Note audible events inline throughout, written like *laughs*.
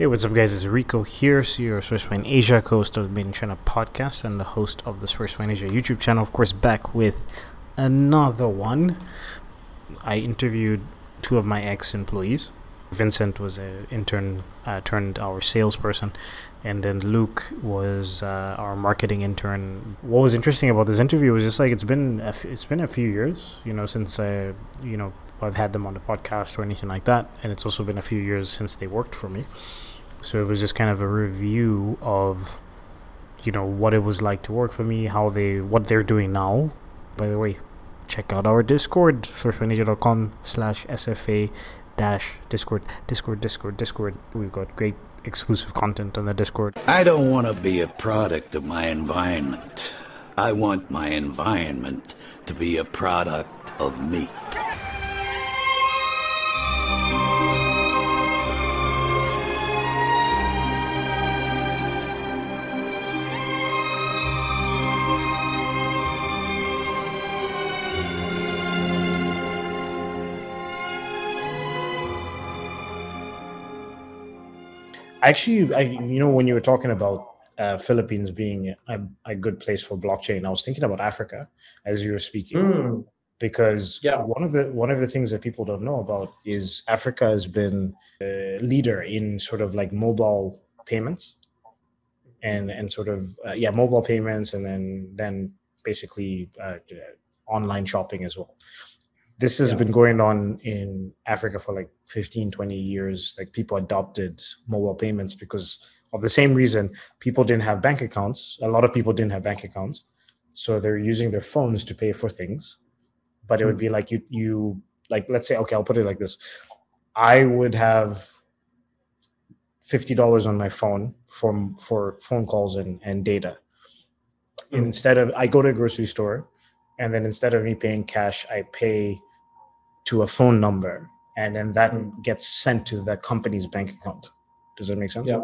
Hey, what's up, guys? It's Rico here, CEO of Sourcewine Asia, host of the Made in China podcast, and the host of the Sourcewine Asia YouTube channel. Of course, back with another one. I interviewed two of my ex employees. Vincent was an intern uh, turned our salesperson, and then Luke was uh, our marketing intern. What was interesting about this interview was just like it's been a f- it's been a few years, you know, since I you know I've had them on the podcast or anything like that, and it's also been a few years since they worked for me. So it was just kind of a review of, you know, what it was like to work for me, how they, what they're doing now. By the way, check out our Discord, sourcewineasia.com slash SFA dash Discord, Discord, Discord, Discord. We've got great exclusive content on the Discord. I don't want to be a product of my environment. I want my environment to be a product of me. Actually, I, you know, when you were talking about uh, Philippines being a, a good place for blockchain, I was thinking about Africa as you were speaking. Mm, because Yeah. one of the one of the things that people don't know about is Africa has been a leader in sort of like mobile payments and and sort of uh, yeah mobile payments and then then basically uh, online shopping as well this has Yeah. been going on in africa for like 15 20 years. Like people adopted mobile payments because of the same reason. People didn't have bank accounts. A lot of people didn't have bank accounts. So they're using their phones to pay for things. But it would be like you you like let's say okay i'll put it like this. I would have $50 on my phone for for phone calls and, and data. Mm. instead of i go to a grocery store and then instead of me paying cash i pay to a phone number and then that Mm. gets sent to the company's bank account does that make sense Yeah.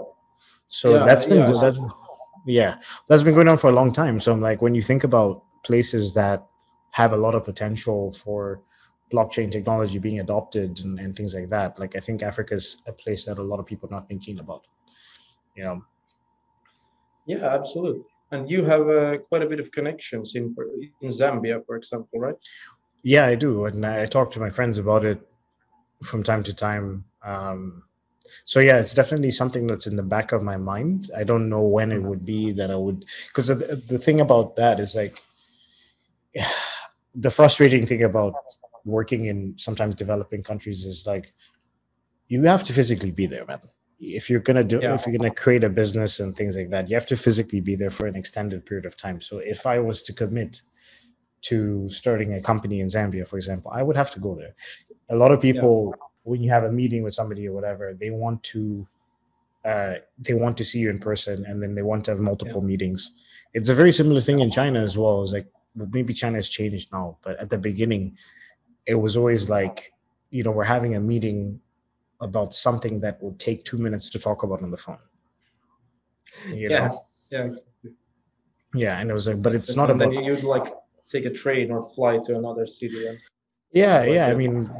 so Yeah, that's been yeah. that's, yeah that's been going on for a long time so i'm like when you think about places that have a lot of potential for blockchain technology being adopted and, and things like that like i think africa is a place that a lot of people are not thinking about you know yeah, absolutely. And you have uh, quite a bit of connections in for, in Zambia, for example, right? Yeah, I do, and I talk to my friends about it from time to time. Um, so yeah, it's definitely something that's in the back of my mind. I don't know when it would be that I would, because the, the thing about that is like *sighs* the frustrating thing about working in sometimes developing countries is like you have to physically be there, man. If you're gonna do, Yeah. if you're gonna create a business and things like that, you have to physically be there for an extended period of time. So if I was to commit to starting a company in Zambia, for example, I would have to go there. A lot of people, when you have a meeting with somebody or whatever, they want to uh, they want to see you in person, and then they want to have multiple meetings. It's a very similar thing in China as well. It's like well, maybe China has changed now, but at the beginning, it was always like you know we're having a meeting about something that will take two minutes to talk about on the phone. You Yeah. know? Yeah, exactly. Yeah, and it was like, but it's not about then you'd like take a train or fly to another city. And, Yeah, Like, yeah. I mean,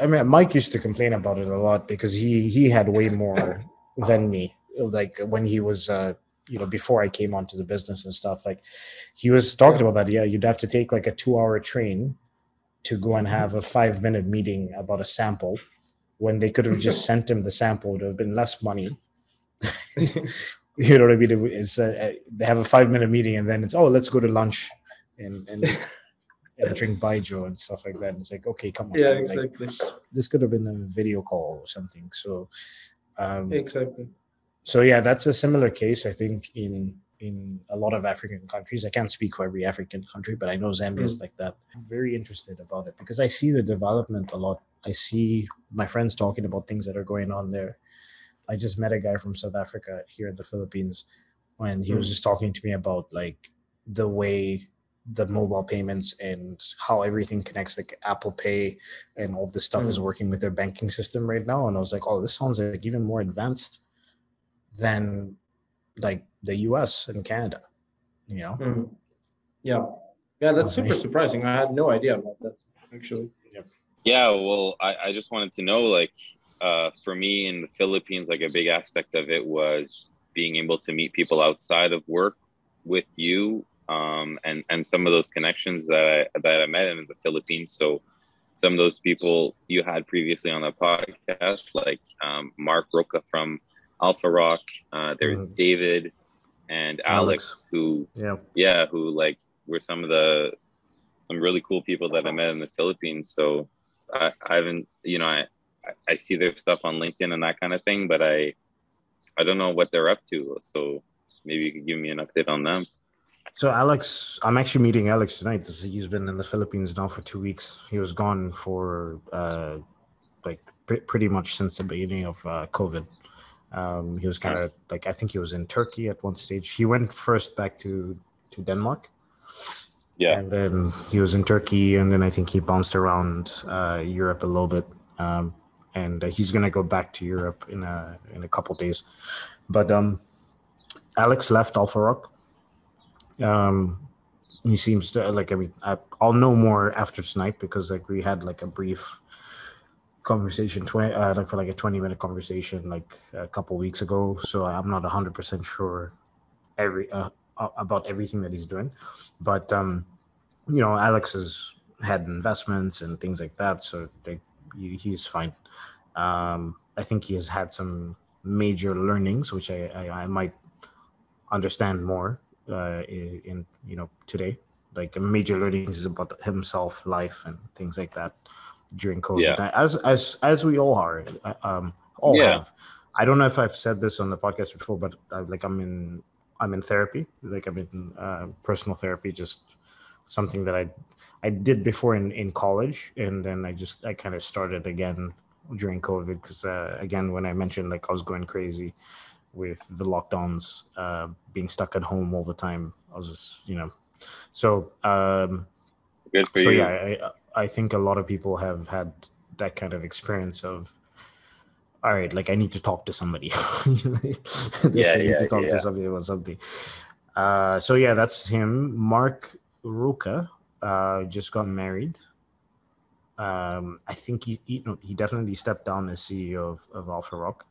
I mean, Mike used to complain about it a lot because he he had way more than me. Like when he was, uh, you know, before I came onto the business and stuff. Like he was talking about that. Yeah, you'd have to take like a two-hour train to go and have a five-minute meeting about a sample, when they could have just *laughs* sent him the sample. It would have been less money. *laughs* you know what I mean? It's uh, they have a five-minute meeting and then it's oh, let's go to lunch and *laughs* and. and drink baijiu and stuff like that. And it's like, okay, come on. yeah, man, like, exactly. this could have been a video call or something. So, um, Exactly. so yeah, that's a similar case. I think in in a lot of African countries. I can't speak for every African country, but I know Zambia is like that. I'm very interested about it because I see the development a lot. I see my friends talking about things that are going on there. I just met a guy from South Africa here in the Philippines, and he was Mm. just talking to me about like the way the mobile payments and how everything connects, like Apple Pay and all this stuff is Mm. working with their banking system right now. And I was like, oh, this sounds like even more advanced than like the US and Canada, you know? Mhm. Yeah. Yeah, that's super surprising. I had no idea about that actually. Yeah, well, I, I just wanted to know, like, uh, for me in the Philippines, like a big aspect of it was being able to meet people outside of work with you, um, and and some of those connections that I that I met in the Philippines. So some of those people you had previously on the podcast, like um, Mark Roca from Alpha Rock. Uh, there's mm. David and Alex, Alex, who yeah yeah who like were some of the some really cool people that I met in the Philippines. So I, I haven't you know I I see their stuff on LinkedIn and that kind of thing, but I I don't know what they're up to. So maybe you could give me an update on them. So Alex, I'm actually meeting Alex tonight. He's been in the Philippines now for two weeks. He was gone for uh, like pretty much since the beginning of uh, COVID. Um, he was kind of nice. like I think he was in Turkey at one stage. He went first back to to Denmark. Yeah, and then he was in Turkey, and then I think he bounced around uh, Europe a little bit. Um, and uh, he's gonna go back to Europe in a in a couple days. But um, Alex left Alpha Rock. Um, he seems to like. I mean, I, I'll know more after tonight because like we had like a brief conversation 20 uh, like for like a 20 minute conversation like a couple weeks ago. So i'm not 100% sure every uh, about everything that he's doing. But um you know alex has had investments and things like that. So they, he's fine. Um, I think he has had some major learnings, which I, I, I might understand more uh, in, you know today. Like major learnings is about himself, life, and things like that during COVID. Yeah. As as as we all are, um, all yeah. have. I don't know if I've said this on the podcast before, but uh, like I'm in I'm in therapy. Like I'm in uh, personal therapy, just something that I I did before in in college, and then I just I kind of started again during COVID because uh, again, when I mentioned like I was going crazy with the lockdowns, uh, being stuck at home all the time, I was just you know, so um, good for so you. yeah, I I think a lot of people have had that kind of experience of all right, like I need to talk to somebody. *laughs* yeah, I need yeah, to talk yeah. to somebody about something. Uh, so yeah, that's him. Mark Ruka uh, just got married um, I think he, he, he definitely stepped down as CEO of, of Alpha Rock.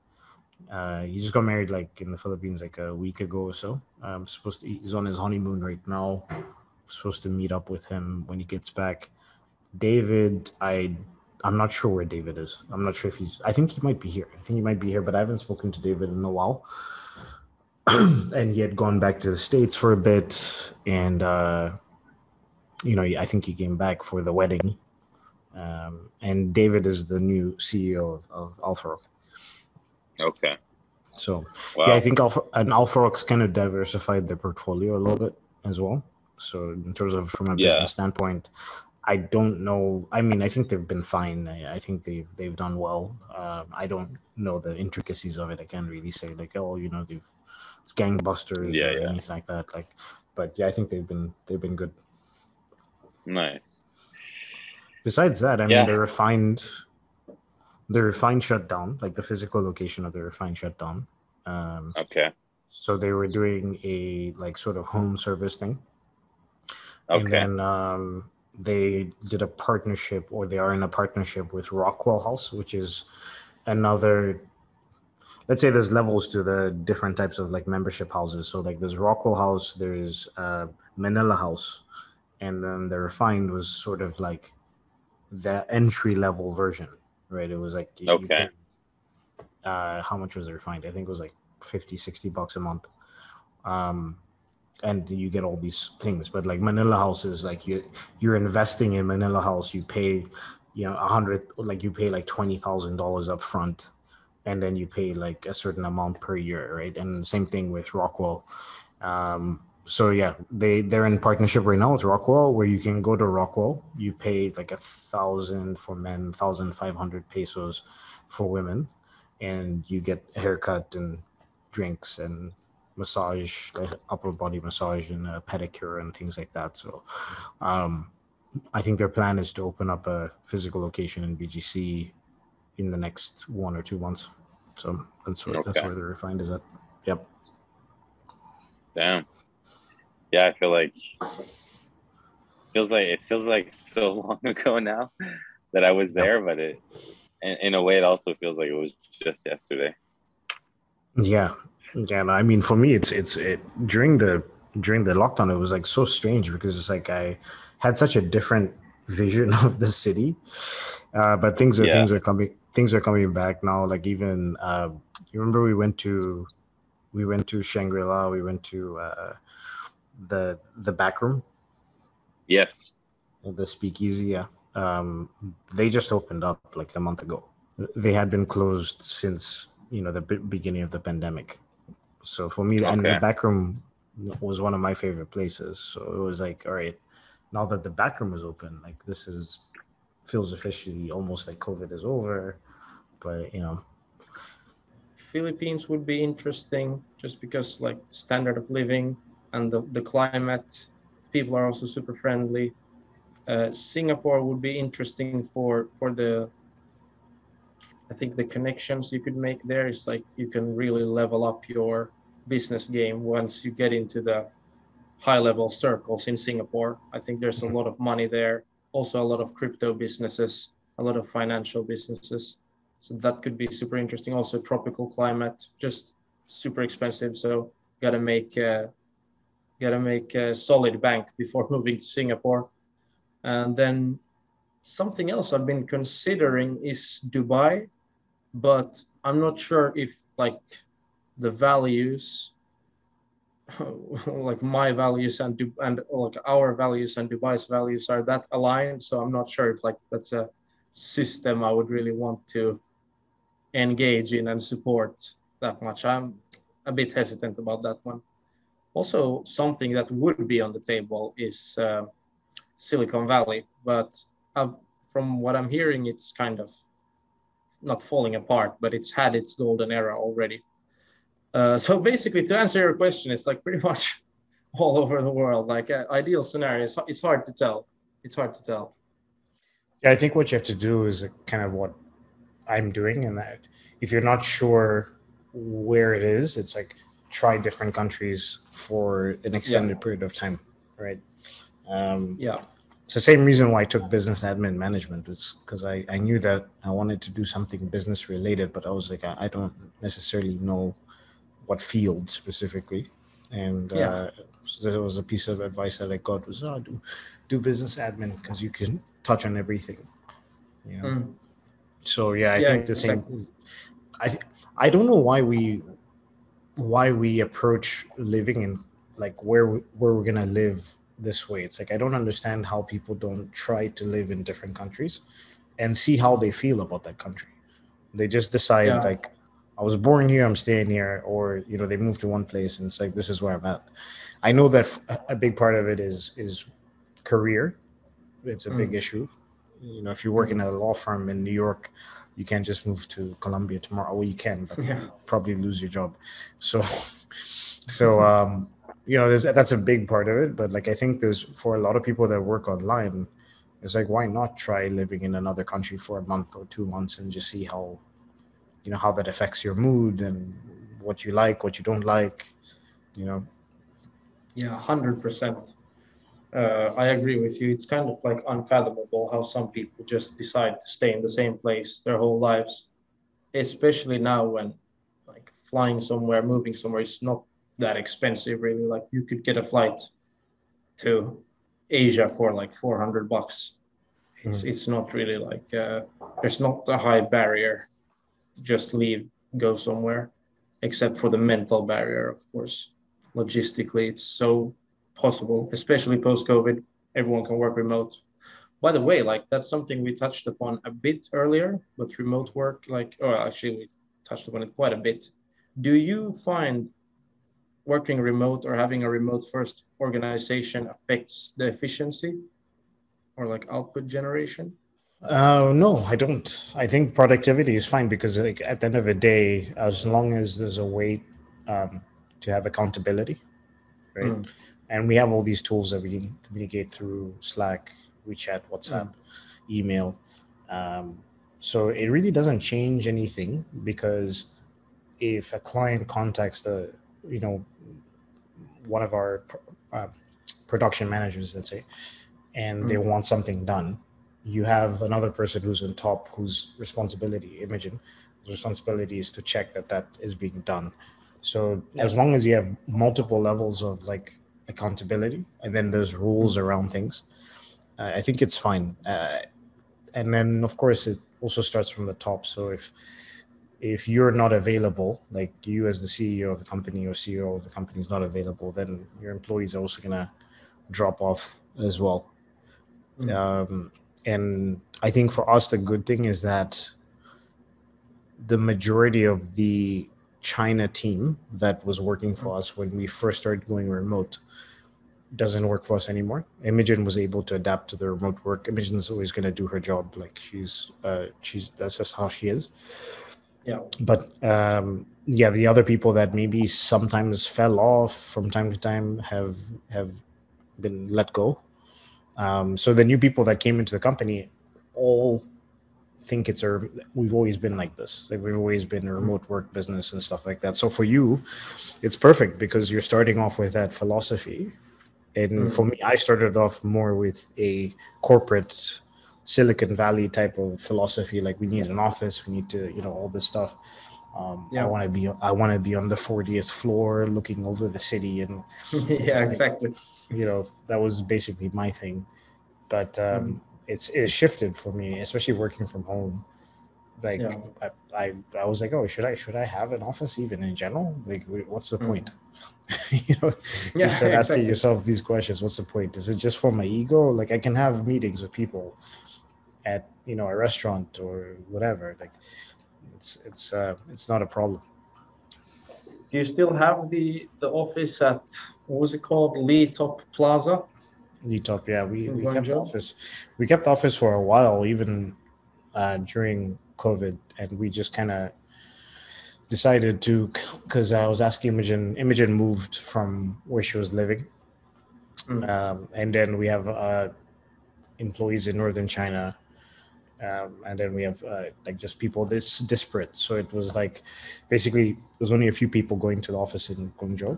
Uh, he just got married like in the Philippines like a week ago or so. I'm supposed to, he's on his honeymoon right now. I'm supposed to meet up with him when he gets back. David, I I'm not sure where David is. I'm not sure if he's. I think he might be here. I think he might be here, but I haven't spoken to David in a while. *clears throat* and he had gone back to the states for a bit, and uh, you know, I think he came back for the wedding um, and David is the new CEO of, of Alpha Rock. Okay. So wow. yeah, I think Alpha and Alpha Rock's kind of diversified their portfolio a little bit as well. So in terms of from a business yeah. standpoint, I don't know. I mean, I think they've been fine. I, I think they've they've done well. Um, I don't know the intricacies of it. I can't really say like, oh, you know, they've it's gangbusters yeah, or yeah. anything like that. Like, but yeah, I think they've been they've been good. Nice. Besides that, I mean, they're refined, the refined shut down, like the physical location of the refined shut down. Um, okay. So they were doing a like sort of home service thing. Okay. And then um, they did a partnership, or they are in a partnership with Rockwell House, which is another. Let's say there's levels to the different types of like membership houses. So like there's Rockwell House, there's uh, Manila House, and then the refined was sort of like the entry level version, right? It was like okay. uh, how much was it refined? I think it was like 50, 60 bucks a month. Um, and you get all these things. But like Manila House is like you you're investing in Manila House. You pay, you know, a hundred like you pay like twenty thousand dollars up front, and then you pay like a certain amount per year, right? And same thing with Rockwell. Um, so yeah, they they're in partnership right now with Rockwell, where you can go to Rockwell. You pay like a thousand for men, thousand five hundred pesos for women, and you get a haircut and drinks and massage, like upper body massage and a pedicure and things like that. So, um, I think their plan is to open up a physical location in BGC in the next one or two months. So that's where okay. that's where the refined is at. Yep. Damn yeah, I feel like feels like it feels like *laughs* so long ago now that I was there, but it in, in a way, it also feels like it was just yesterday. Yeah, yeah. No, I mean, for me, it's it's it during the during the lockdown. It was like so strange because it's like I had such a different vision *laughs* of the city, uh, but things are Yeah. things are coming things are coming back now. Like even uh, you remember we went to we went to Shangri La. We went to uh, the the back room, Yes. the speakeasy. Yeah, um, they just opened up like a month ago. They had been closed since you know the be- beginning of the pandemic. So for me, and the back room was one of my favorite places. So it was like, all right, now that the back room is open, like this is feels officially almost like COVID is over. But you know, Philippines would be interesting just because like standard of living and the, the climate, people are also super friendly. Uh, Singapore would be interesting for for the I think the connections you could make there is like you can really level up your business game once you get into the high level circles in Singapore. I think there's a lot of money there, also a lot of crypto businesses, a lot of financial businesses. So that could be super interesting. Also, tropical climate, just super expensive. So gotta make uh, gotta make a solid bank before *laughs* moving to Singapore. And then something else I've been considering is Dubai, but I'm not sure if like the values, *laughs* like my values and Du- and like our values and Dubai's values are that aligned. So I'm not sure if like that's a system I would really want to engage in and support that much. I'm a bit hesitant about that one. Also, something that would be on the table is uh, Silicon Valley, but uh, from what I'm hearing, it's kind of not falling apart, but it's had its golden era already. Uh, so basically, to answer your question, it's like pretty *laughs* much all over the world. Like uh, ideal scenarios, it's hard to tell. It's hard to tell. Yeah, I think what you have to do is kind of what I'm doing, and that if you're not sure where it is, it's like try different countries for an extended period of time, right? Um, Yeah. it's the same reason why I took business admin management was because I, I knew that I wanted to do something business related, but I was like, I, I don't necessarily know what field specifically. And Yeah. uh, so there was a piece of advice that I got was, oh, do, do business admin because you can touch on everything, you know? Mm. So yeah, I Yeah, think the same. I I don't know why we why we approach living in like where we, where we're gonna live this way. It's like I don't understand how people don't try to live in different countries and see how they feel about that country. They just decide Yeah. like I was born here, I'm staying here, or you know they move to one place and it's like this is where I'm at. I know that a big part of it is is career. It's a big mm. issue. You know, if you work mm-hmm. in a law firm in New York, you can't just move to Colombia tomorrow. Well, you can, but Yeah. probably lose your job. So, so um, you know, there's, that's a big part of it. But like, I think there's for a lot of people that work online, it's like why not try living in another country for a month or two months and just see how, you know, how that affects your mood and what you like, what you don't like. You know, Yeah, hundred percent. Uh, I agree with you. It's kind of like unfathomable how some people just decide to stay in the same place their whole lives, especially now when like flying somewhere, moving somewhere is not that expensive really. Like you could get a flight to Asia for like four hundred bucks. It's it's not really like uh, there's not a high barrier. Just leave, go somewhere, except for the mental barrier, of course logistically it's so possible especially post covid everyone can work remote by the way like that's something we touched upon a bit earlier but remote work like or actually we touched upon it quite a bit do you find working remote or having a remote first organization affects the efficiency or like output generation Uh, no, I don't. I think productivity is fine because, like, at the end of the day, as long as there's a way um, to have accountability, right? Mm. And we have all these tools that we can communicate through Slack, WeChat, WhatsApp, email. Um, so it really doesn't change anything because if a client contacts the, you know, one of our uh, production managers, let's say, and they want something done, you have another person who's on top whose responsibility, Imogen, whose responsibility is to check that that is being done. So as long as you have multiple levels of like accountability and then there's rules around things, uh, I think it's fine. Uh, and then of course it also starts from the top. So if if you're not available, like you as the CEO of the company or CEO of the company is not available, then your employees are also gonna drop off as well. Mm. Um, and I think for us, the good thing is that the majority of the China team that was working for us when we first started going remote doesn't work for us anymore. Imogen was able to adapt to the remote work. Imogen's always going to do her job. Like she's, uh, she's, that's just how she is. Yeah. But, um, yeah, the other people that maybe sometimes fell off from time to time have, have been let go um, so the new people that came into the company all think it's a we've always been like this. Like we've always been a remote work business and stuff like that. So for you it's perfect because you're starting off with that philosophy. And mm. for me i started off more with a corporate silicon valley type of philosophy like we need an office we need to you know all this stuff. Um, yeah. I want to be I want to be on the 40th floor looking over the city and *laughs* yeah exactly. You know that was basically my thing. But um, mm. It's it's shifted for me especially working from home like yeah. I, I, I was like oh should i should i have an office even in general like what's the mm. point *laughs* you know yeah, you start asking exactly. yourself these questions what's the point is it just for my ego like i can have meetings with people at you know a restaurant or whatever like it's it's uh it's not a problem do you still have the the office at what was it called? Leatop Plaza. Yeah. We, we kept office. We kept office for a while, even uh, during COVID, and we just kind of decided to because I was asking Imogen. Imogen moved from where she was living, mm. um, and then we have uh, employees in northern China um, and then we have uh, like just people this disparate. So it was like basically there was only a few people going to the office in Guangzhou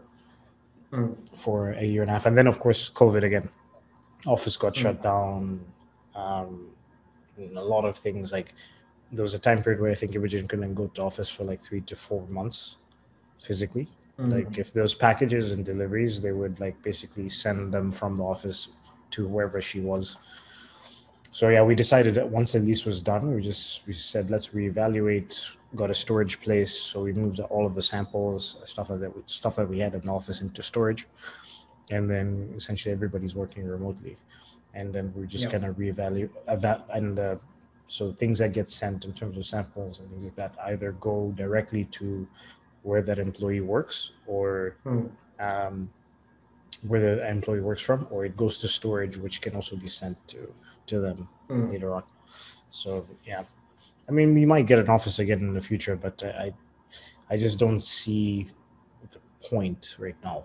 mm. for a year and a half, and then of course COVID again. Office got mm. shut down. Um, a lot of things like there was a time period where I think Imogen couldn't go to office for like three to four months physically. Mm. Like if those packages and deliveries, they would like basically send them from the office to wherever she was so yeah, we decided that once the lease was done, we just we said let's reevaluate. Got a storage place, so we moved all of the samples, stuff like that, stuff that we had in the office into storage, and then essentially everybody's working remotely, and then we're just yeah. kind of reevaluate that and uh, so things that get sent in terms of samples and things like that either go directly to where that employee works or mm. um, where the employee works from, or it goes to storage, which can also be sent to to them mm. later on. So yeah, I mean, we might get an office again in the future, but I, I just don't see the point right now.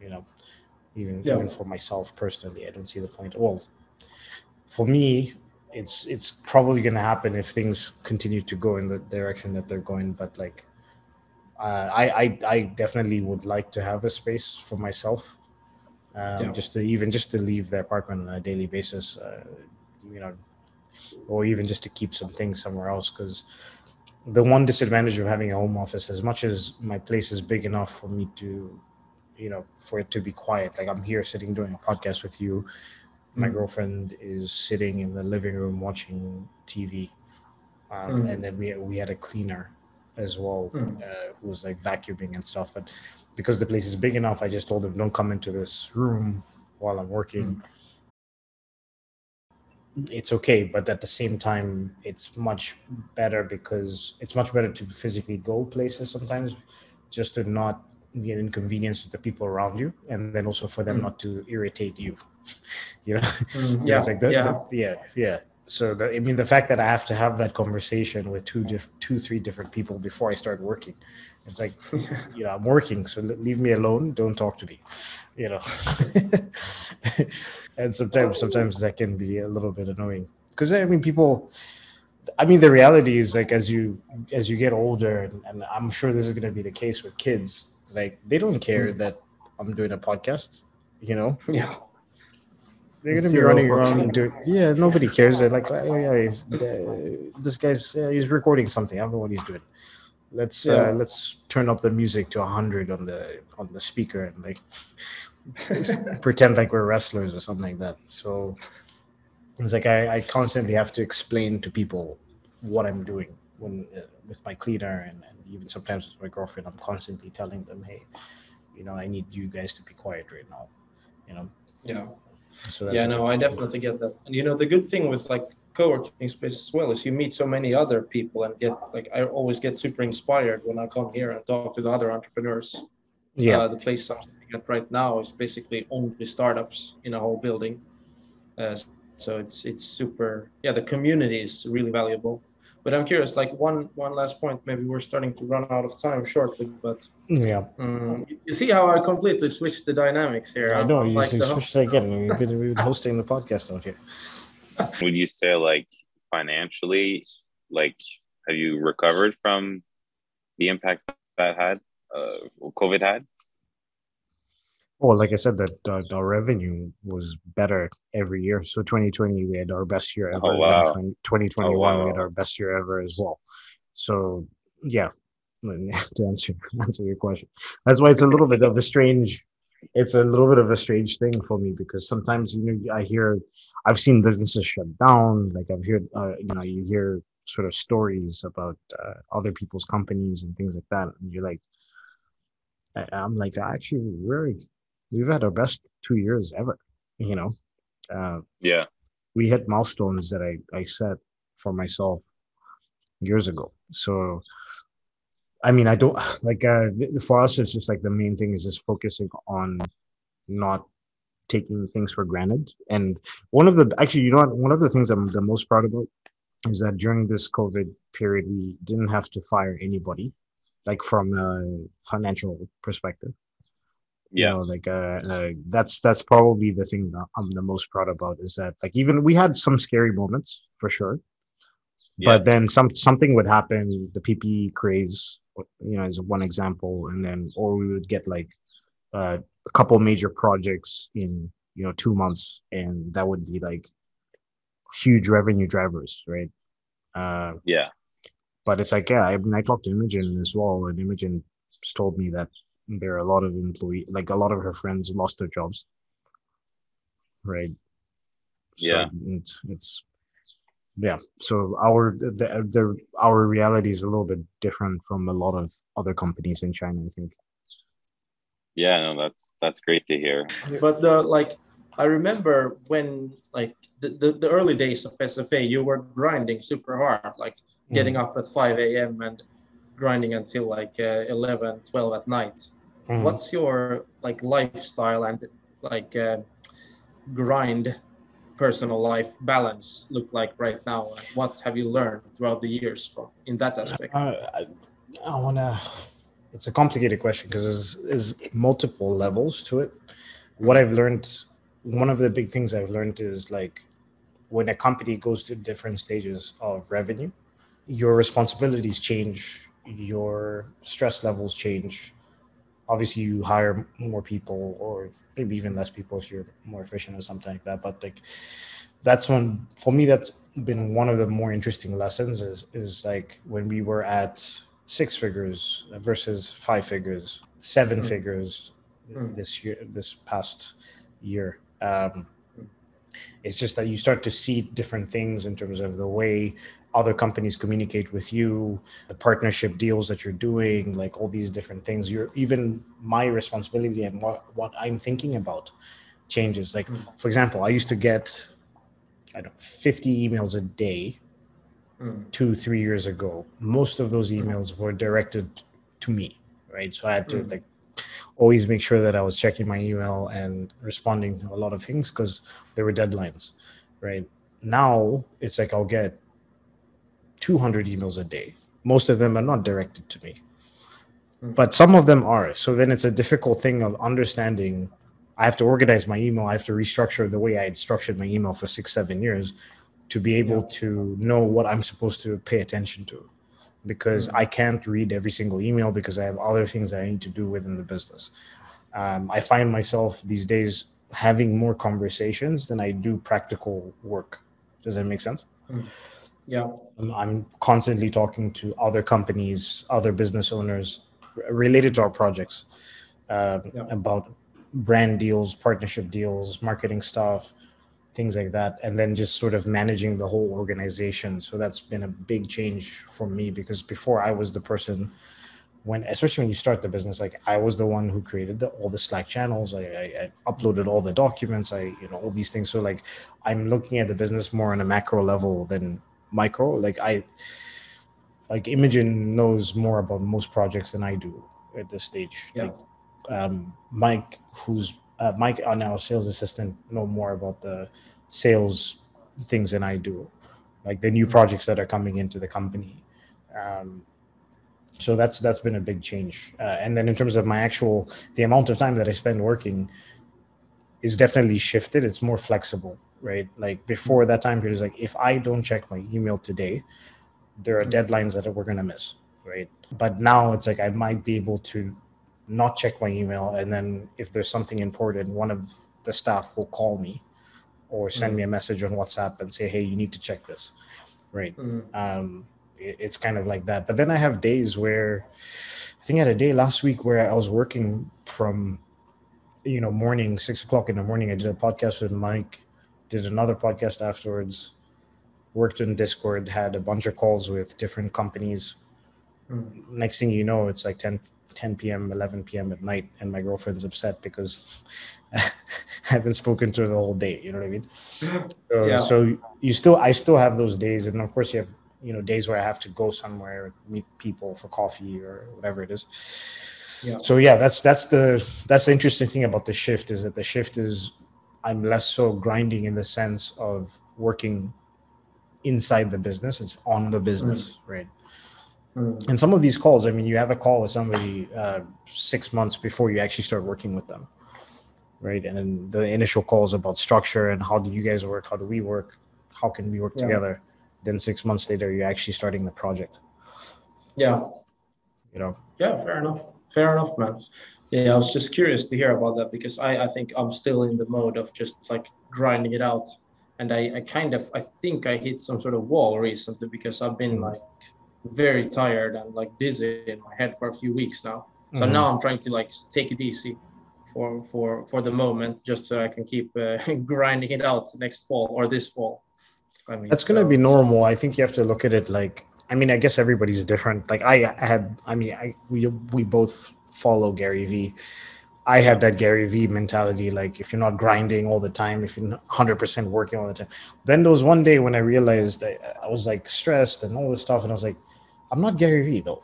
You know, even yeah. even for myself personally, I don't see the point. Well, for me, it's it's probably going to happen if things continue to go in the direction that they're going. But like, uh, I, I I definitely would like to have a space for myself, um, yeah. just to even just to leave the apartment on a daily basis. Uh, you know, or even just to keep some things somewhere else. Because the one disadvantage of having a home office, as much as my place is big enough for me to, you know, for it to be quiet, like I'm here sitting doing a podcast with you. My mm. girlfriend is sitting in the living room watching TV, um, mm. and then we we had a cleaner as well mm. uh, who was like vacuuming and stuff. But because the place is big enough, I just told them "Don't come into this room while I'm working." Mm it's okay but at the same time it's much better because it's much better to physically go places sometimes just to not be an inconvenience to the people around you and then also for them mm. not to irritate you. *laughs* You know? *laughs* Mm, yeah, like the, yeah. The, yeah. yeah so the, i mean the fact that i have to have that conversation with two diff, two three different people before i start working it's like *laughs* you know i'm working so leave me alone don't talk to me you know? And sometimes sometimes that can be a little bit annoying. Because i mean people i mean the reality is like as you as you get older and, and i'm sure this is going to be the case with kids like they don't care mm. that i'm doing a podcast you know *laughs* yeah They're gonna be running around. given. Doing, yeah, nobody cares. They're like, oh yeah, he's, uh, this guy's uh, he's recording something. I don't know what he's doing. Let's Yeah. uh, let's turn up the music to hundred on the on the speaker and like *laughs* pretend like we're wrestlers or something like that. So it's like I, I constantly have to explain to people what I'm doing when uh, with my cleaner and, and even sometimes with my girlfriend. I'm constantly telling them, hey, you know, I need you guys to be quiet right now. You know, Yeah. so yeah no i definitely get that and you know the good thing with like co-working space as well is you meet so many other people and get like i always get super inspired when i come here and talk to the other entrepreneurs Yeah, uh, the place i'm at right now is basically only startups in a whole building uh, so it's it's super yeah the community is really valuable but i'm curious like one one last point maybe we're starting to run out of time shortly but yeah. um, you see how i completely switched the dynamics here I know you like should the it again. We've been, we've been hosting the podcast out here. *laughs* Would you say like financially, like have you recovered from the impact that had uh, COVID had? Well, like I said, that uh, our revenue was better every year. So 2020 we had our best year ever. Oh, wow. and 2021 we Oh, had our best year ever as well. So yeah, *laughs* to answer *laughs* answer your question, that's why it's a little bit of a strange. It's a little bit of a strange thing for me because sometimes you know I hear, I've seen businesses shut down. Like I've heard, uh, you know, you hear sort of stories about uh, other people's companies and things like that, and you're like, I- I'm like, I actually, we're we've had our best two years ever. You know, uh, Yeah. we hit milestones that I I set for myself years ago. So, I mean, I don't *sighs* like uh, for us. It's just like the main thing is just focusing on not taking things for granted. And one of the actually, you know, what, one of the things I'm the most proud about is that during this COVID period, we didn't have to fire anybody, like from a financial perspective you Yeah. know like uh, uh that's that's probably the thing that i'm the most proud about is that like even we had some scary moments for sure Yeah. but then some something would happen the ppe craze you know is one example and then or we would get like uh, a couple major projects in you know two months and that would be like huge revenue drivers right uh Yeah. but it's like yeah i mean i talked to imogen as well and imogen told me that there are a lot of employee like a lot of her friends lost their jobs right Yeah. it's it's yeah so our the, the our reality is a little bit different from a lot of other companies in china i think Yeah. No, that's that's great to hear. but the like i remember when like the, the, the early days of sfa you were grinding super hard like getting up at 5 a.m and grinding until like uh, 11 12 at night Mhm. what's your like lifestyle and like uh, grind personal life balance look like right now and what have you learned throughout the years from in that aspect Uh, I, I want to. It's a complicated question because there's, there's multiple levels to it. What I've learned, one of the big things I've learned is like when a company goes to different stages of revenue, your responsibilities change, your stress levels change. Obviously, you hire more people, or maybe even less people if you're more efficient or something like that. But like, that's when for me that's been one of the more interesting lessons is is like when we were at six figures versus five figures seven Mm. figures Mm. this year this past year um it's just that you start to see different things in terms of the way other companies communicate with you the partnership deals that you're doing like all these different things you're even my responsibility and what what i'm thinking about changes like for example i used to get I don't know, 50 emails a day Mm. two, three years ago. Most of those emails were directed to me, right? So I had to Mm. like always make sure that I was checking my email and responding to a lot of things because there were deadlines, right? Now it's like I'll get 200 emails a day. Most of them are not directed to me, but some of them are. So then it's a difficult thing of understanding. I have to organize my email. I have to restructure the way I had structured my email for six, seven years to be able Yeah. to know what I'm supposed to pay attention to because Mm. I can't read every single email because I have other things that I need to do within the business. Um, I find myself these days having more conversations than I do practical work. Does that make sense? Mm. Yeah. I'm, I'm constantly talking to other companies, other business owners related to our projects uh, Yeah. about brand deals, partnership deals, marketing stuff, things like that, and then just sort of managing the whole organization. So that's been a big change for me because before I was the person when especially when you start the business like i was the one who created the, all the slack channels I, I, I uploaded all the documents i you know all these things so like i'm looking at the business more on a macro level than micro like i like imogen knows more about most projects than i do at this stage. Yeah. like um mike who's uh, mike uh, now sales assistant know more about the sales things than i do like the new projects that are coming into the company. Um so that's that's been a big change. Uh, and then in terms of my actual the amount of time that i spend working is definitely shifted it's more flexible right like before that time period is like if i don't check my email today there are deadlines that we're going to miss right but now it's like i might be able to not check my email and then if there's something important one of the staff will call me or send me a message on whatsapp and say hey you need to check this right Mm. um, it- it's kind of like that. But then I have days where I think I had a day last week where I was working from, you know, morning, six o'clock in the morning. I did a podcast with Mike, did another podcast afterwards, worked in Discord, had a bunch of calls with different companies. Mm. Next thing you know, it's like 10, 10 p.m., 11 p.m. at night, and my girlfriend's upset because *laughs* I haven't spoken to her the whole day. You know what I mean? *laughs* So, Yeah. so you still, I still have those days, and of course you have, you know, days where I have to go somewhere, meet people for coffee or whatever it is. Yeah. So yeah, that's that's the that's the interesting thing about the shift is that the shift is I'm less so grinding in the sense of working inside the business; it's on the business, right? Mm. And some of these calls, I mean, you have a call with somebody uh, six months before you actually start working with them, right? And then the initial calls about structure and how do you guys work? How do we work? How can we work Yeah. together? Then six months later, you're actually starting the project. Yeah. You know, Yeah, fair enough. Fair enough, man. Yeah, I was just curious to hear about that because I, I think I'm still in the mode of just like grinding it out. And I, I kind of I think I hit some sort of wall recently because I've been Mm. like very tired and like dizzy in my head for a few weeks now. So Mhm. now I'm trying to like take it easy for for for the moment just so I can keep uh, *laughs* grinding it out next fall or this fall. I mean, that's going to so- be normal. I think you have to look at it like, I mean, I guess everybody's different. Like I, had, I mean, I we we both follow Gary Vee. I had that Gary Vee mentality. Like if you're not grinding all the time, if you're 100 percent working all the time, then there was one day when I realized that I was like stressed and all this stuff, and I was like, I'm not Gary Vee though.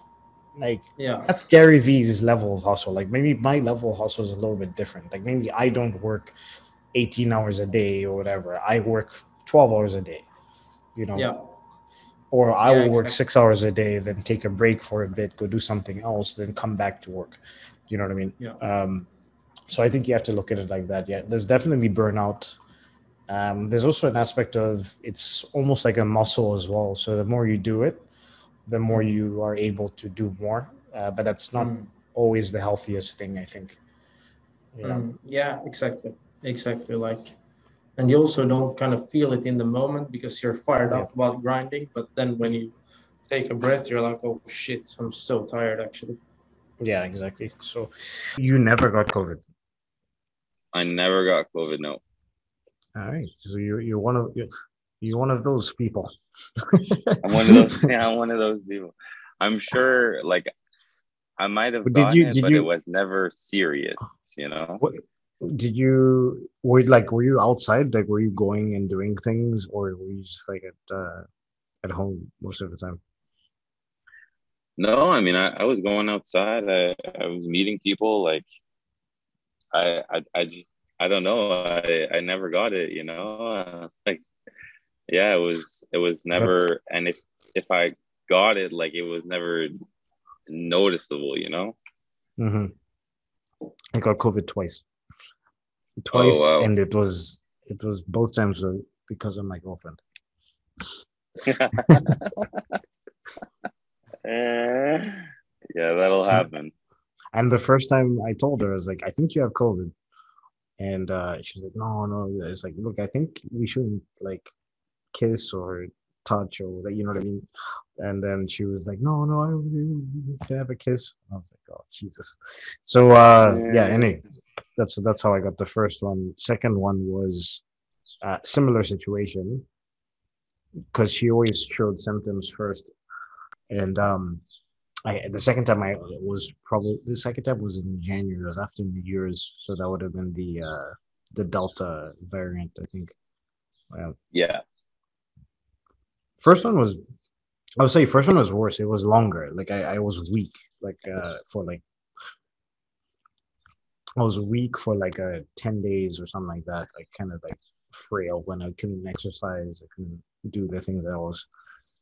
Like Yeah. that's Gary Vee's level of hustle. Like maybe my level of hustle is a little bit different. Like maybe I don't work 18 hours a day or whatever. I work 12 hours a day. You know, Yeah. Or I Yeah, will work exactly. six hours a day, then take a break for a bit, go do something else, then come back to work. You know what I mean? Yeah. Um, so I think you have to look at it like that. Yeah, there's definitely burnout. Um, there's also an aspect of it's almost like a muscle as well. So the more you do it, the more you are able to do more. Uh, but that's not Mm. always the healthiest thing, I think. You know? Mm, yeah, exactly. Exactly. Like, and you also don't kind of feel it in the moment because you're fired up about grinding. But then when you take a breath, you're like, oh shit, I'm so tired actually. Yeah, exactly. So you never got COVID. I never got COVID. No. All right. So you you're one of you're, you're one of those people. *laughs* I'm one of those. Yeah, I'm one of those people. I'm sure, like, I might have did gotten you- it, did but you- it was never serious. You know. What did you were like were you outside? Like were you going and doing things or were you just like at uh at home most of the time? No, I mean, I, I was going outside. I, I was meeting people. Like, I, I, I just, I don't know. I, I never got it. You know, uh, like, yeah, it was, it was never. And if, if I got it, like, it was never noticeable. You know. Mm-hmm. I got COVID twice. Twice wow. and it was it was both times because of my girlfriend. *laughs* Yeah, that'll happen. And the first time I told her, I was like, I think you have COVID. and uh, she's like, no, no. It's like, look, I think we shouldn't like kiss or touch or that, you know what I mean. And then she was like, no, no, I can have a kiss. I was like, oh Jesus. So uh, yeah. Anyway, that's that's how I got the first one. Second one was uh, similar situation because she always showed symptoms first, and um, I, the second time I was probably the second time was in January. It was after New Year's, so that would have been the uh, the Delta variant, I think. Uh, yeah. First one was, I would say, first one was worse. It was longer. Like I, I was weak, like uh, for like, I was weak for like a ten days or something like that. Like kind of like frail when I couldn't exercise. I couldn't do the things that I was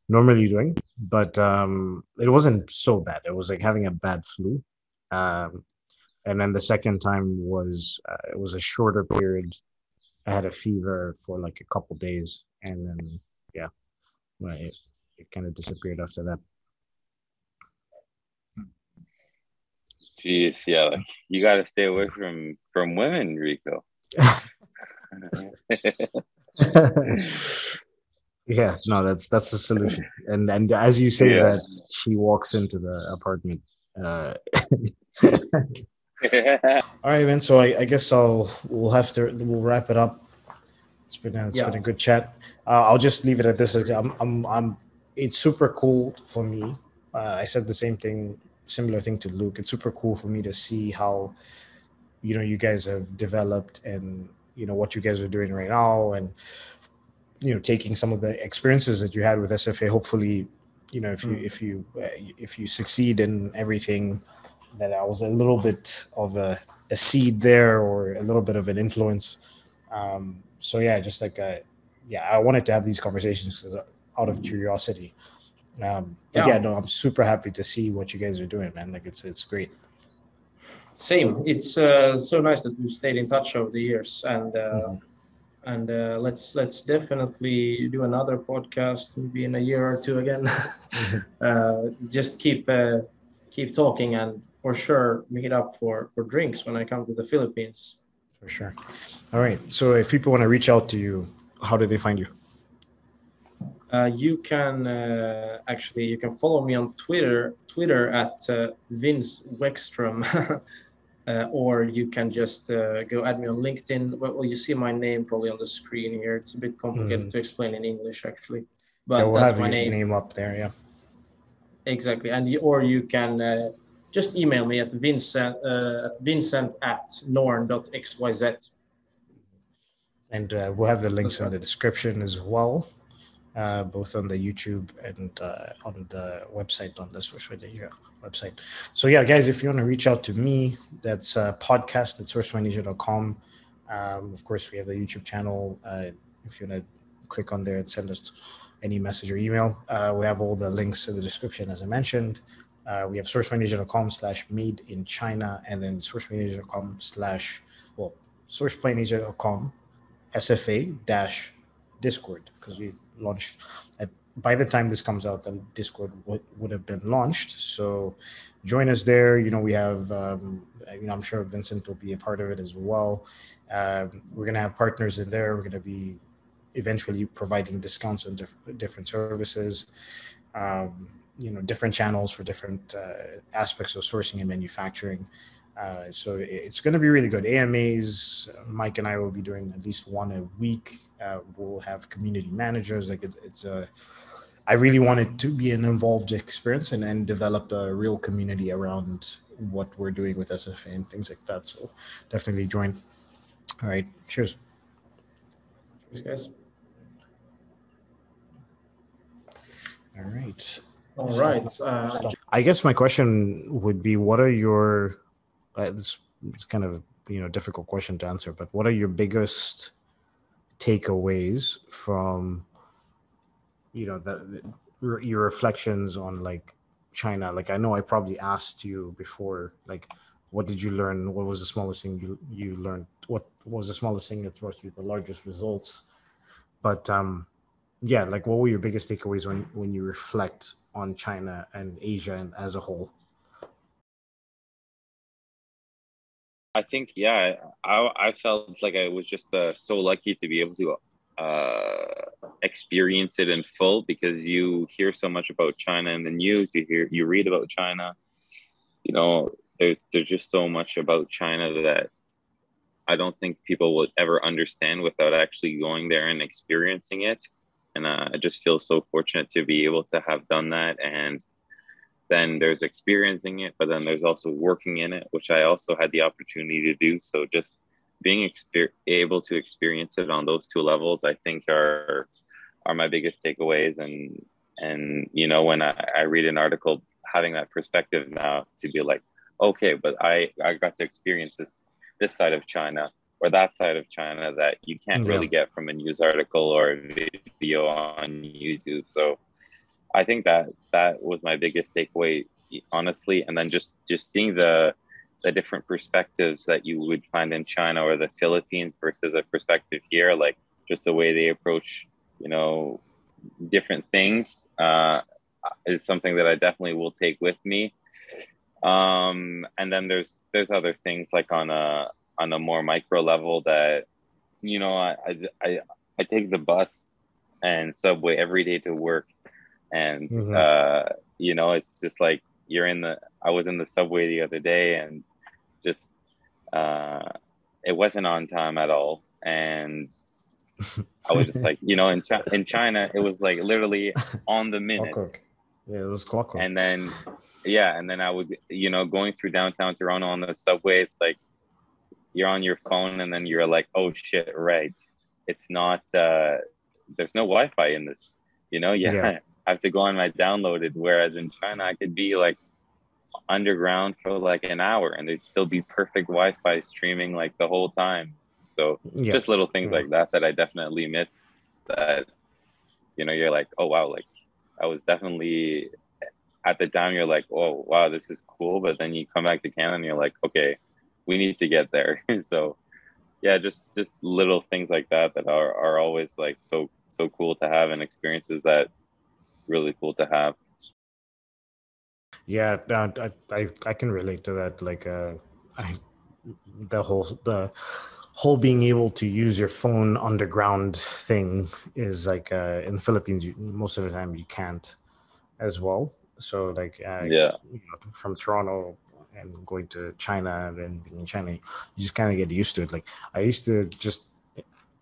normally doing, but um, it wasn't so bad. It was like having a bad flu. Um, and then the second time was uh, it was a shorter period. I had a fever for like a couple days, and then yeah, well, it, it kind of disappeared after that. Jeez, yeah, like, you got to stay away from from women, Rico. *laughs* yeah no that's that's the solution and and as you say yeah. that she walks into the apartment uh *laughs* all right man so I, I guess i'll we'll have to we'll wrap it up it's been a, it's yeah. been a good chat uh, i'll just leave it at this i'm i'm, I'm it's super cool for me uh, i said the same thing similar thing to luke it's super cool for me to see how you know you guys have developed and you know what you guys are doing right now and you know taking some of the experiences that you had with SFA. Hopefully, you know if you mm. if you uh, if you succeed in everything, that I was a little bit of a, a seed there or a little bit of an influence. Um, so yeah, just like a, uh, yeah, I wanted to have these conversations out of curiosity. Um, but yeah. yeah, no, I'm super happy to see what you guys are doing, man. Like it's it's great. Same. It's uh, so nice that we've stayed in touch over the years, and uh, mm-hmm and uh, let's let's definitely do another podcast maybe in a year or two again mm-hmm. *laughs* uh, just keep uh, keep talking and for sure meet up for for drinks when i come to the philippines for sure all right so if people want to reach out to you how do they find you uh, you can uh, actually you can follow me on twitter twitter at uh, vince wexstrom *laughs* uh, or you can just uh, go add me on LinkedIn. Well, you see my name probably on the screen here. It's a bit complicated mm. to explain in English, actually. But yeah, we'll that's my name. name up there. Yeah. Exactly, and you, or you can uh, just email me at Vincent uh, at Vincent at norn.xyz. And uh, we'll have the links in the description as well uh, both on the YouTube and uh, on the website, on the social media website. So yeah, guys, if you want to reach out to me, that's a podcast at sourcemanager.com. Um, of course, we have the YouTube channel. Uh, if you want to click on there and send us any message or email, uh, we have all the links in the description, as I mentioned. Uh, we have sourcemanager.com slash made in China and then sourcemanager.com slash, well, sourcemanager.com SFA dash Discord because we launched. At, by the time this comes out, the Discord would, would have been launched. So join us there. You know, we have, um, you know, I'm sure Vincent will be a part of it as well. Um, we're going to have partners in there. We're going to be eventually providing discounts on diff- different services. Um, you know, different channels for different uh, aspects of sourcing and manufacturing. Uh, so it's going to be really good. AMAs, Mike and I will be doing at least one a week. Uh, we'll have community managers. Like it's, it's a, I really want it to be an involved experience and then develop a real community around what we're doing with SFA and things like that. So definitely join. All right. Cheers. Cheers, guys. All right. All right. Uh, I guess my question would be what are your it's, it's kind of you know difficult question to answer, but what are your biggest takeaways from you know your reflections on like China? Like I know I probably asked you before, like what did you learn? What was the smallest thing you you learned? What was the smallest thing that brought you the largest results? But um, yeah, like what were your biggest takeaways when when you reflect on China and Asia and as a whole? I think yeah, I I felt like I was just uh, so lucky to be able to uh, experience it in full because you hear so much about China in the news. You hear you read about China. You know, there's there's just so much about China that I don't think people would ever understand without actually going there and experiencing it. And uh, I just feel so fortunate to be able to have done that and then there's experiencing it, but then there's also working in it, which I also had the opportunity to do. So just being exper- able to experience it on those two levels, I think are are my biggest takeaways. And and you know, when I, I read an article, having that perspective now to be like, okay, but I I got to experience this this side of China or that side of China that you can't yeah. really get from a news article or a video on YouTube. So I think that that was my biggest takeaway, honestly. And then just just seeing the the different perspectives that you would find in China or the Philippines versus a perspective here, like just the way they approach, you know, different things, uh, is something that I definitely will take with me. Um, and then there's there's other things like on a on a more micro level that, you know, I I I take the bus and subway every day to work and mm-hmm. uh, you know it's just like you're in the i was in the subway the other day and just uh, it wasn't on time at all and i was just like you know in, Chi- in china it was like literally on the *laughs* minute clockwork. yeah it was clockwork and then yeah and then i would you know going through downtown toronto on the subway it's like you're on your phone and then you're like oh shit right it's not uh there's no wi-fi in this you know *laughs* yeah, yeah. I have to go on my downloaded. Whereas in China, I could be like underground for like an hour and they'd still be perfect Wi-Fi streaming like the whole time. So yeah. just little things yeah. like that that I definitely miss. That you know, you're like, oh wow, like I was definitely at the time. You're like, oh wow, this is cool. But then you come back to Canada and you're like, okay, we need to get there. *laughs* so yeah, just just little things like that that are are always like so so cool to have and experiences that really cool to have. Yeah, I, I I can relate to that. Like, uh, I the whole the whole being able to use your phone underground thing is like uh, in the Philippines. You, most of the time, you can't as well. So, like, uh, yeah, you know, from Toronto and going to China and then being in China, you just kind of get used to it. Like, I used to just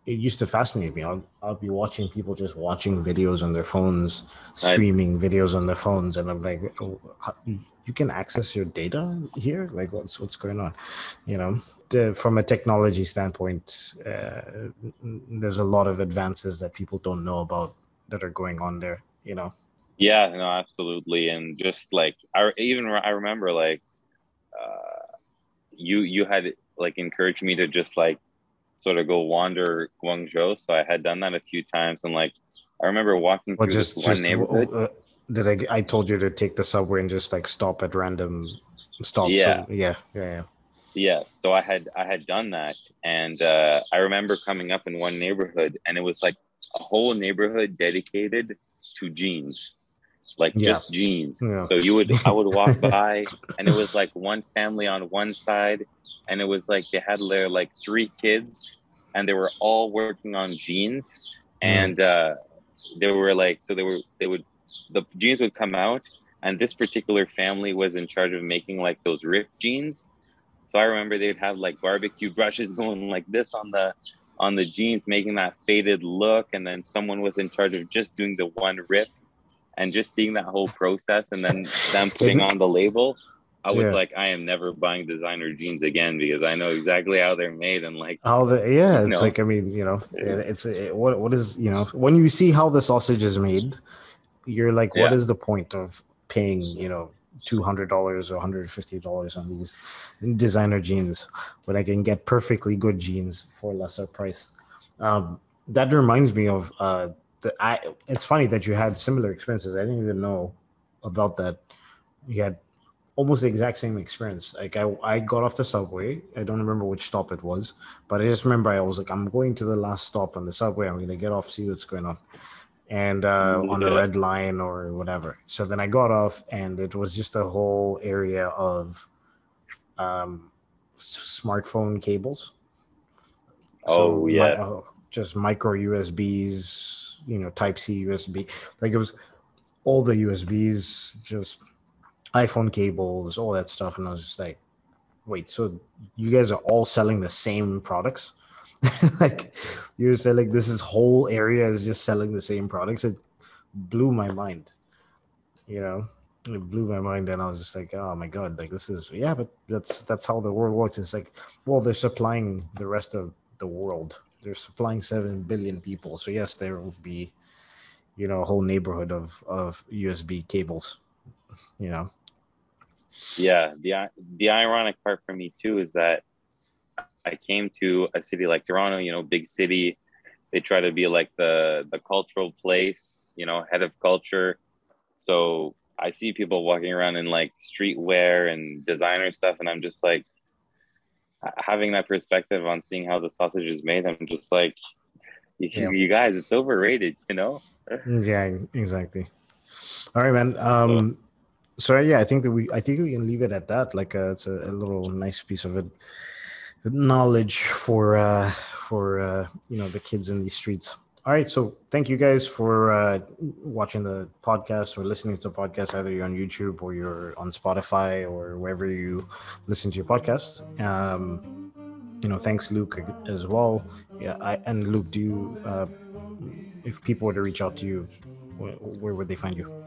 it used to fascinate me. I'll, I'll be watching people just watching videos on their phones, streaming I, videos on their phones, and I'm like, oh, you can access your data here. Like, what's what's going on? You know, the, from a technology standpoint, uh, there's a lot of advances that people don't know about that are going on there. You know. Yeah, no, absolutely, and just like I even I remember like, uh, you you had like encouraged me to just like sort of go wander Guangzhou. So I had done that a few times, and like I remember walking well, through just, this one neighborhood. Uh, did I? I told you to take the subway and just like stop at random stops. Yeah, so, yeah, yeah, yeah. Yeah. So I had I had done that, and uh, I remember coming up in one neighborhood, and it was like a whole neighborhood dedicated to jeans like yeah. just jeans. Yeah. So you would I would walk *laughs* by and it was like one family on one side and it was like they had their like three kids and they were all working on jeans and uh they were like so they were they would the jeans would come out and this particular family was in charge of making like those ripped jeans. So I remember they'd have like barbecue *laughs* brushes going like this on the on the jeans, making that faded look, and then someone was in charge of just doing the one rip and just seeing that whole process and then them putting on the label I was yeah. like, I am never buying designer jeans again because I know exactly how they're made and like how the yeah, it's know. like I mean, you know, it's it, what what is you know when you see how the sausage is made, you're like, what yeah. is the point of paying you know two hundred dollars or hundred fifty dollars on these designer jeans when I can get perfectly good jeans for lesser price? Um, that reminds me of uh, the I. It's funny that you had similar experiences. I didn't even know about that. You had almost the exact same experience. Like I, I got off the subway. I don't remember which stop it was, but I just remember I was like, I'm going to the last stop on the subway. I'm gonna get off, see what's going on, and uh, on the red line or whatever. So then I got off, and it was just a whole area of, um, smartphone cables. Oh yeah, mi- uh, just micro USBs, you know, Type C USB. Like it was all the USBs, just iPhone cables, all that stuff, and I was just like, wait, so you guys are all selling the same products? *laughs* like you saying, like this is whole area is just selling the same products. It blew my mind. You know, it blew my mind, and I was just like, oh my god, like this is yeah, but that's that's how the world works. It's like, well, they're supplying the rest of the world. They're supplying seven billion people, so yes, there will be, you know, a whole neighborhood of of USB cables. You know, yeah. The the ironic part for me too is that I came to a city like Toronto, you know, big city. They try to be like the the cultural place, you know, head of culture. So I see people walking around in like streetwear and designer stuff, and I'm just like having that perspective on seeing how the sausage is made. I'm just like, you, yeah. you guys, it's overrated, you know? yeah, exactly. All right, man. Um, so yeah, I think that we, I think we can leave it at that. Like, uh, it's a, a little nice piece of it knowledge for uh, for uh, you know the kids in these streets. All right, so thank you guys for uh, watching the podcast or listening to the podcast. Either you're on YouTube or you're on Spotify or wherever you listen to your podcast. Um, you know, thanks Luke as well. Yeah, I, and Luke, do you, uh, if people were to reach out to you, where, where would they find you?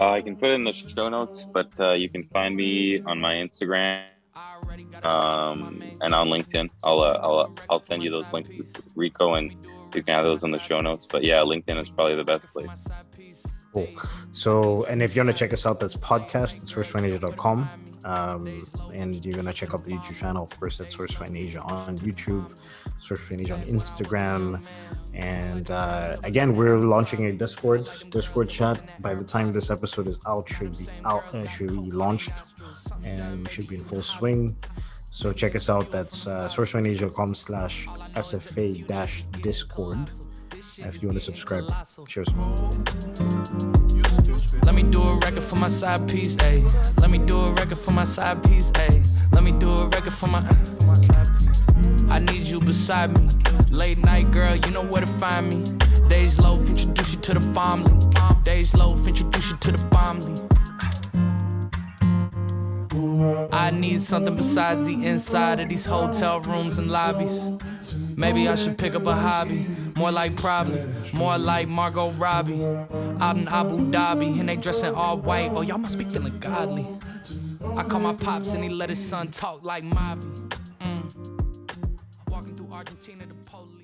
Uh, I can put it in the show notes, but uh, you can find me on my Instagram um, and on LinkedIn. I'll, uh, I'll I'll send you those links to Rico, and you can have those in the show notes. But yeah, LinkedIn is probably the best place. Cool. So, and if you want to check us out, that's podcast at sourcefinasia.com. Um, and you're going to check out the YouTube channel, of course, at SourceFinasia on YouTube, SourceFinasia on Instagram. And uh, again, we're launching a Discord, Discord chat. By the time this episode is out, should be out, uh, should be launched and we should be in full swing. So check us out. That's uh, sourcefinasia.com slash SFA dash Discord. If you want to subscribe, cheers. Let me do a record for my side piece, ayy. Let me do a record for my side piece, ayy. Let me do a record for my. I need you beside me. Late night, girl, you know where to find me. Days low, introduce you to the family. Days low, introduce you to the family. I need something besides the inside of these hotel rooms and lobbies. Maybe I should pick up a hobby. More like probably, more like Margot Robbie. Out in Abu Dhabi, and they dressing all white. Oh, y'all must be feeling godly. I call my pops and he let his son talk like Mavi. Mm. Walking through Argentina, the police.